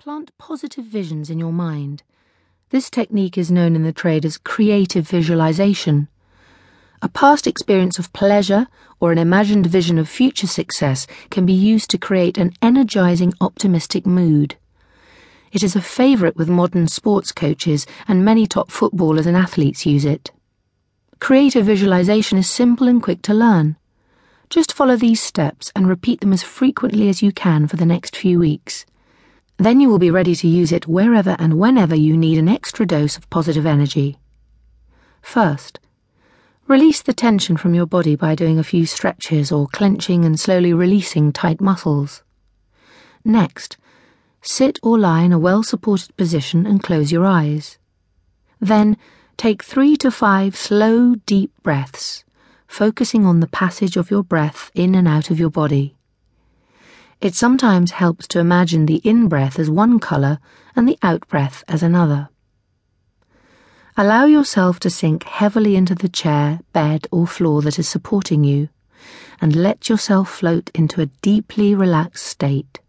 Plant positive visions in your mind. This technique is known in the trade as creative visualization. A past experience of pleasure or an imagined vision of future success can be used to create an energizing, optimistic mood. It is a favorite with modern sports coaches, and many top footballers and athletes use it. Creative visualization is simple and quick to learn. Just follow these steps and repeat them as frequently as you can for the next few weeks. Then you will be ready to use it wherever and whenever you need an extra dose of positive energy. First, release the tension from your body by doing a few stretches or clenching and slowly releasing tight muscles. Next, sit or lie in a well supported position and close your eyes. Then, take three to five slow, deep breaths, focusing on the passage of your breath in and out of your body. It sometimes helps to imagine the in breath as one colour and the out breath as another. Allow yourself to sink heavily into the chair, bed, or floor that is supporting you, and let yourself float into a deeply relaxed state.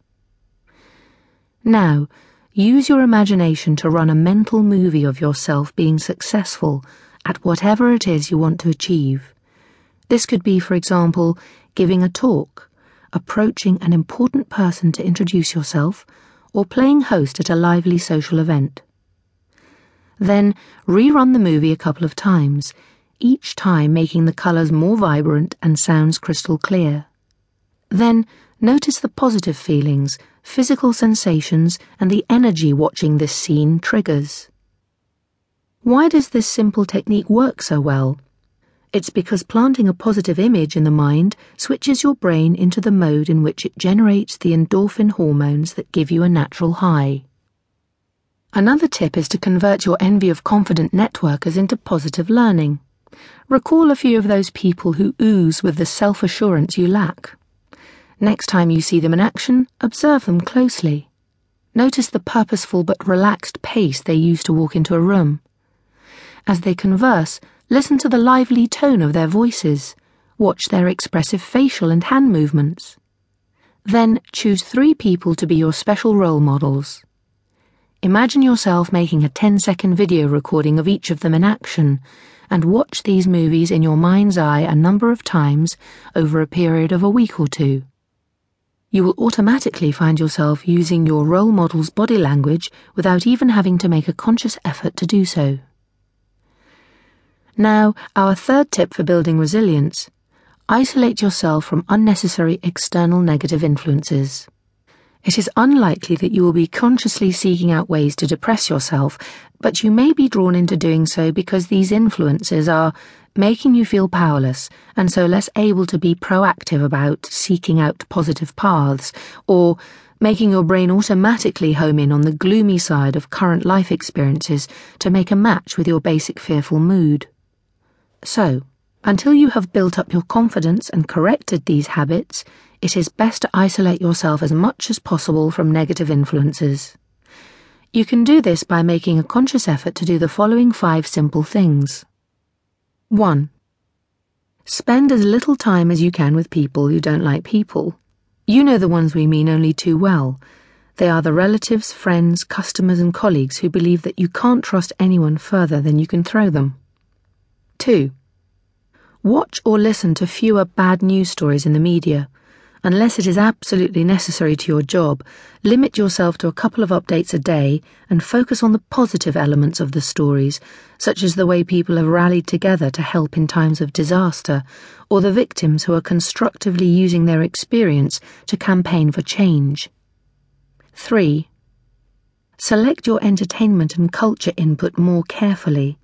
Now, use your imagination to run a mental movie of yourself being successful at whatever it is you want to achieve. This could be, for example, giving a talk approaching an important person to introduce yourself, or playing host at a lively social event. Then rerun the movie a couple of times, each time making the colours more vibrant and sounds crystal clear. Then notice the positive feelings, physical sensations, and the energy watching this scene triggers. Why does this simple technique work so well? It's because planting a positive image in the mind switches your brain into the mode in which it generates the endorphin hormones that give you a natural high. Another tip is to convert your envy of confident networkers into positive learning. Recall a few of those people who ooze with the self assurance you lack. Next time you see them in action, observe them closely. Notice the purposeful but relaxed pace they use to walk into a room. As they converse, Listen to the lively tone of their voices. Watch their expressive facial and hand movements. Then choose three people to be your special role models. Imagine yourself making a 10 second video recording of each of them in action and watch these movies in your mind's eye a number of times over a period of a week or two. You will automatically find yourself using your role model's body language without even having to make a conscious effort to do so. Now, our third tip for building resilience isolate yourself from unnecessary external negative influences. It is unlikely that you will be consciously seeking out ways to depress yourself, but you may be drawn into doing so because these influences are making you feel powerless and so less able to be proactive about seeking out positive paths, or making your brain automatically home in on the gloomy side of current life experiences to make a match with your basic fearful mood. So, until you have built up your confidence and corrected these habits, it is best to isolate yourself as much as possible from negative influences. You can do this by making a conscious effort to do the following five simple things. 1. Spend as little time as you can with people who don't like people. You know the ones we mean only too well. They are the relatives, friends, customers, and colleagues who believe that you can't trust anyone further than you can throw them. 2. Watch or listen to fewer bad news stories in the media. Unless it is absolutely necessary to your job, limit yourself to a couple of updates a day and focus on the positive elements of the stories, such as the way people have rallied together to help in times of disaster, or the victims who are constructively using their experience to campaign for change. 3. Select your entertainment and culture input more carefully.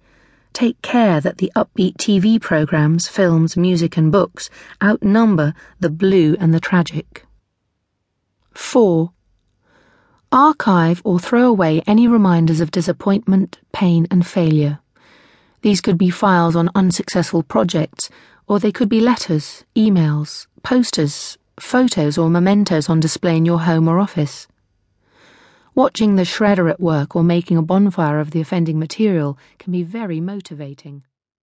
Take care that the upbeat TV programs, films, music, and books outnumber the blue and the tragic. 4. Archive or throw away any reminders of disappointment, pain, and failure. These could be files on unsuccessful projects, or they could be letters, emails, posters, photos, or mementos on display in your home or office. Watching the shredder at work or making a bonfire of the offending material can be very motivating.